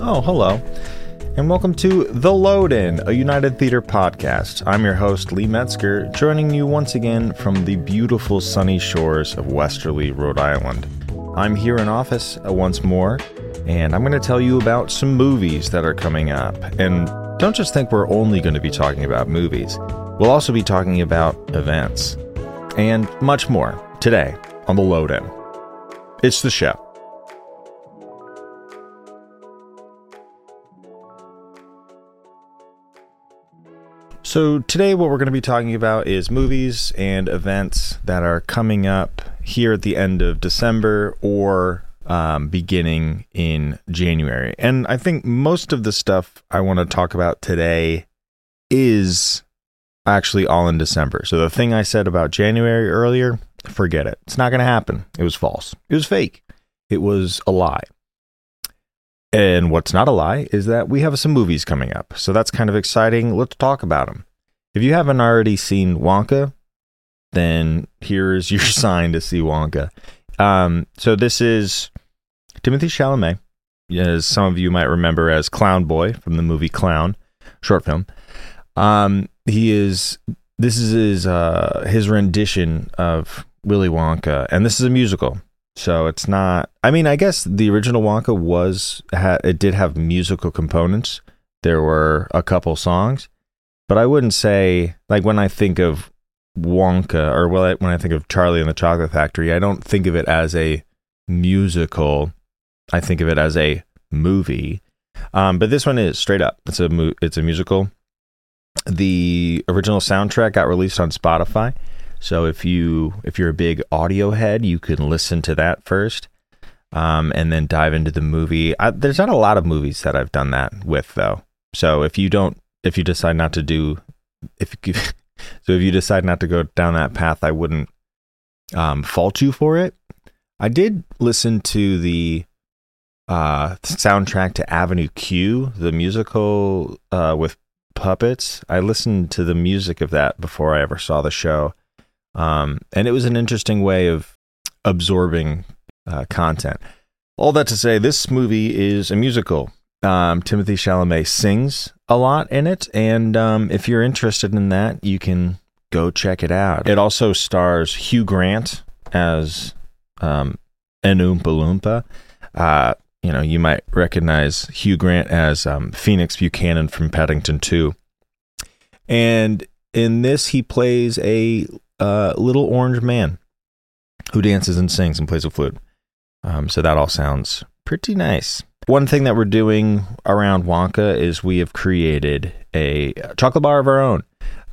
Oh, hello. And welcome to The Load In, a United Theater podcast. I'm your host, Lee Metzger, joining you once again from the beautiful sunny shores of Westerly, Rhode Island. I'm here in office uh, once more, and I'm going to tell you about some movies that are coming up. And don't just think we're only going to be talking about movies, we'll also be talking about events and much more today on The Load In. It's the show. So, today, what we're going to be talking about is movies and events that are coming up here at the end of December or um, beginning in January. And I think most of the stuff I want to talk about today is actually all in December. So, the thing I said about January earlier, forget it. It's not going to happen. It was false, it was fake, it was a lie. And what's not a lie is that we have some movies coming up. So that's kind of exciting. Let's talk about them. If you haven't already seen Wonka, then here's your sign to see Wonka. Um, so this is Timothée Chalamet, as some of you might remember as Clown Boy from the movie Clown, short film. Um, he is this is his uh, his rendition of Willy Wonka, and this is a musical. So it's not. I mean, I guess the original Wonka was had it did have musical components. There were a couple songs, but I wouldn't say like when I think of Wonka or when I, when I think of Charlie and the Chocolate Factory, I don't think of it as a musical. I think of it as a movie. Um, but this one is straight up. It's a mu- it's a musical. The original soundtrack got released on Spotify. So if you if you're a big audio head, you can listen to that first, um, and then dive into the movie. I, there's not a lot of movies that I've done that with though. So if you don't, if you decide not to do, if so if you decide not to go down that path, I wouldn't um, fault you for it. I did listen to the uh, soundtrack to Avenue Q, the musical uh, with puppets. I listened to the music of that before I ever saw the show um, and it was an interesting way of absorbing uh, content. All that to say, this movie is a musical. Um, Timothée Chalamet sings a lot in it, and um, if you're interested in that, you can go check it out. It also stars Hugh Grant as um, an Oompa Loompa. Uh, you know, you might recognize Hugh Grant as um, Phoenix Buchanan from Paddington 2. And in this, he plays a little orange man who dances and sings and plays a flute. Um, so that all sounds pretty nice. One thing that we're doing around Wonka is we have created a chocolate bar of our own,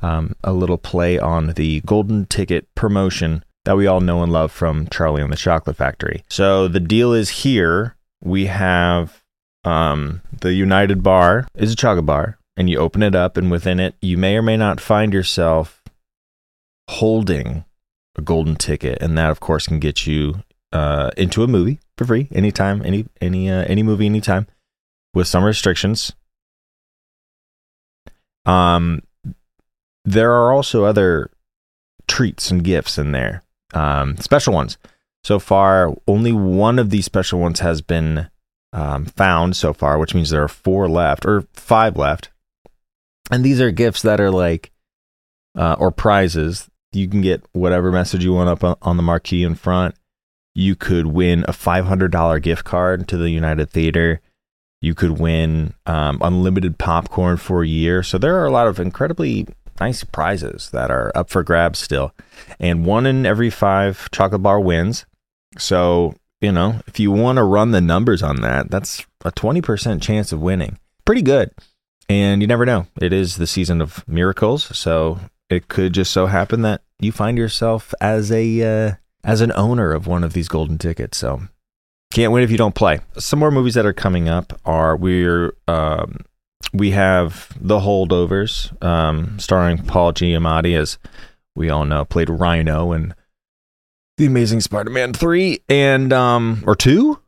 um, a little play on the golden ticket promotion that we all know and love from Charlie and the Chocolate Factory. So the deal is here we have um, the United Bar is a chocolate bar, and you open it up, and within it, you may or may not find yourself holding a golden ticket, and that of course can get you uh, into a movie for free anytime, any any uh, any movie anytime, with some restrictions. Um, there are also other treats and gifts in there, um, special ones. So far, only one of these special ones has been um, found so far, which means there are four left or five left. And these are gifts that are like, uh, or prizes you can get whatever message you want up on the marquee in front. You could win a $500 gift card to the United Theater. You could win um, unlimited popcorn for a year. So there are a lot of incredibly nice prizes that are up for grabs still. And one in every five chocolate bar wins. So, you know, if you want to run the numbers on that, that's a 20% chance of winning. Pretty good. And you never know. It is the season of miracles. So it could just so happen that you find yourself as a uh, as an owner of one of these golden tickets. So can't win if you don't play. Some more movies that are coming up are we're um, we have The Holdovers, um, starring Paul Giamatti, as we all know, played Rhino in The Amazing Spider-Man three and um, or two.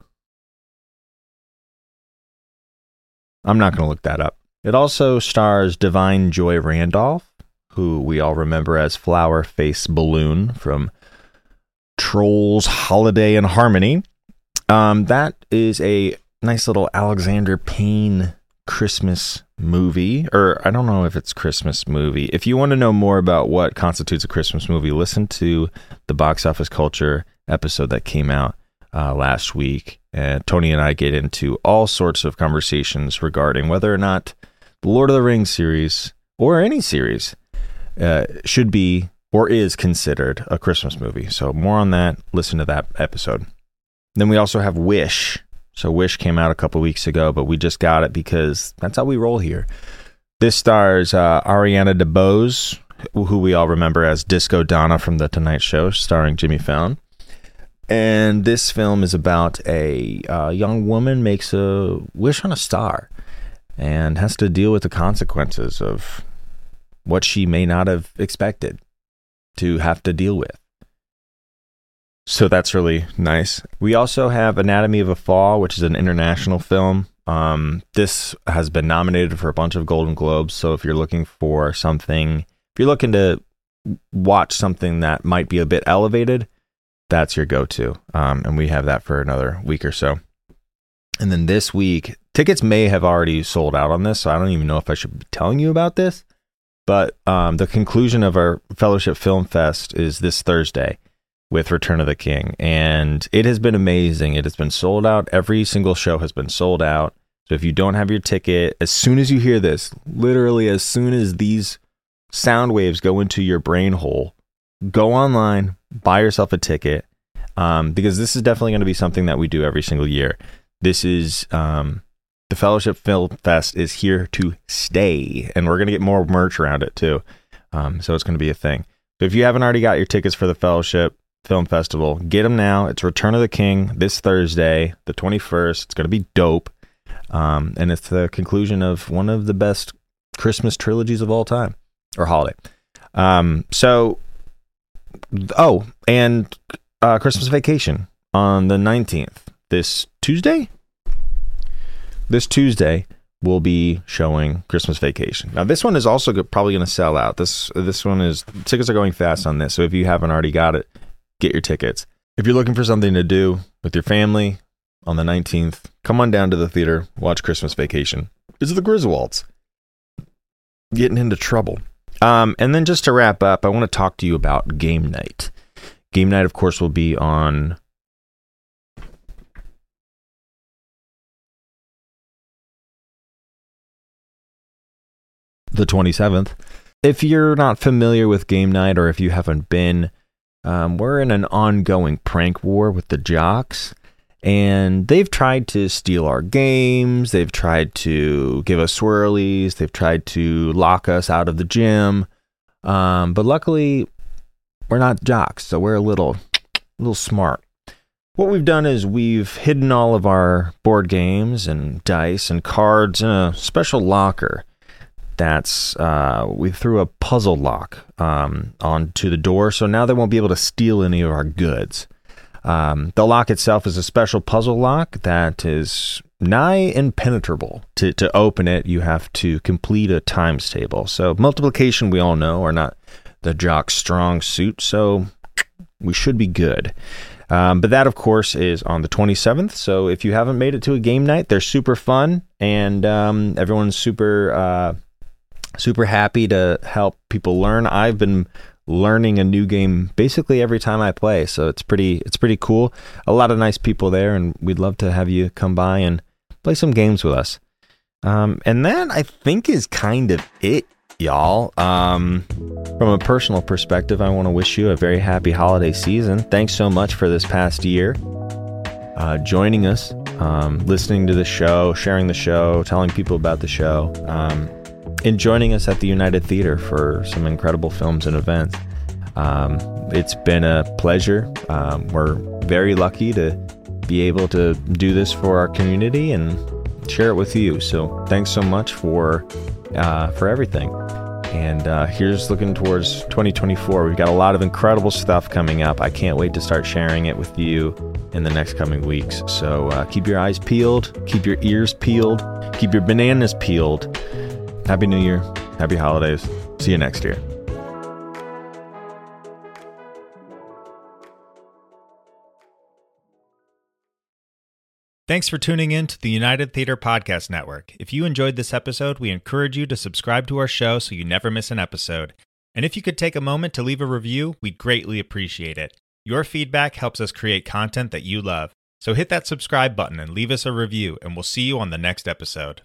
I'm not going to look that up. It also stars Da'Vine Joy Randolph, who we all remember as Flower Face Balloon from Trolls Holiday in Harmony. Um, that is a nice little Alexander Payne Christmas movie, or I don't know if it's Christmas movie. If you want to know more about what constitutes a Christmas movie, listen to the box office culture episode that came out uh, last week. And Tony and I get into all sorts of conversations regarding whether or not the Lord of the Rings series or any series uh, should be or is considered a Christmas movie. So, more on that. Listen to that episode. Then we also have Wish. So, Wish came out a couple weeks ago, but we just got it because that's how we roll here. This stars uh, Ariana DeBose, who we all remember as Disco Donna from The Tonight Show, starring Jimmy Fallon. And this film is about a uh, young woman makes a wish on a star and has to deal with the consequences of what she may not have expected to have to deal with. So that's really nice. We also have Anatomy of a Fall, which is an international film. Um, this has been nominated for a bunch of Golden Globes. So if you're looking for something, if you're looking to watch something that might be a bit elevated, that's your go to. Um, and we have that for another week or so. And then this week, tickets may have already sold out on this. So I don't even know if I should be telling you about this. But um, the conclusion of our Fellowship Film Fest is this Thursday with Return of the King. And it has been amazing. It has been sold out. Every single show has been sold out. So if you don't have your ticket, as soon as you hear this, literally as soon as these sound waves go into your brain hole, go online, buy yourself a ticket. Um, because this is definitely going to be something that we do every single year. This is um, the Fellowship Film Fest is here to stay, and we're gonna get more merch around it too. Um, so it's gonna be a thing. If you haven't already got your tickets for the Fellowship Film Festival, get them now. It's Return of the King this Thursday, the 21st. It's gonna be dope, um, and it's the conclusion of one of the best Christmas trilogies of all time or holiday. Um, so, oh, and uh, Christmas Vacation on the 19th, this Tuesday this Tuesday will be showing Christmas Vacation. Now, this one is also probably going to sell out. This this one is tickets are going fast on this. So if you haven't already got it, get your tickets. If you're looking for something to do with your family on the 19th, come on down to the theater, watch Christmas Vacation. It's the Griswolds getting into trouble. Um, and then just to wrap up, I want to talk to you about game night. Game night, of course, will be on the 27th. If you're not familiar with game night or if you haven't been, um, we're in an ongoing prank war with the jocks. And they've tried to steal our games. They've tried to give us swirlies. They've tried to lock us out of the gym. Um, but luckily, we're not jocks, so we're a little, little smart. What we've done is we've hidden all of our board games and dice and cards in a special locker that's uh, we threw a puzzle lock um, onto the door, so now they won't be able to steal any of our goods. Um, the lock itself is a special puzzle lock that is nigh impenetrable. To to open it, you have to complete a times table. So multiplication, we all know, are not the jock's strong suit, so we should be good. Um, but that, of course, is on the 27th. So if you haven't made it to a game night, they're super fun and um, everyone's super uh, super happy to help people learn. I've been learning a new game basically every time I play, so it's pretty it's pretty cool. A lot of nice people there, and we'd love to have you come by and play some games with us. Um, and that I think is kind of it, y'all. Um, from a personal perspective, I want to wish you a very happy holiday season. Thanks so much for this past year. Uh, joining us, um, listening to the show, sharing the show, telling people about the show. In joining us at the United Theater for some incredible films and events. Um, it's been a pleasure. Um, we're very lucky to be able to do this for our community and share it with you. So thanks so much for uh, for everything. And uh, here's looking towards 2024. We've got a lot of incredible stuff coming up. I can't wait to start sharing it with you in the next coming weeks. So uh, keep your eyes peeled, keep your ears peeled, keep your bananas peeled Happy New Year. Happy holidays. See you next year. Thanks for tuning in to the United Theater Podcast Network. If you enjoyed this episode, we encourage you to subscribe to our show so you never miss an episode. And if you could take a moment to leave a review, we'd greatly appreciate it. Your feedback helps us create content that you love. So hit that subscribe button and leave us a review, and we'll see you on the next episode.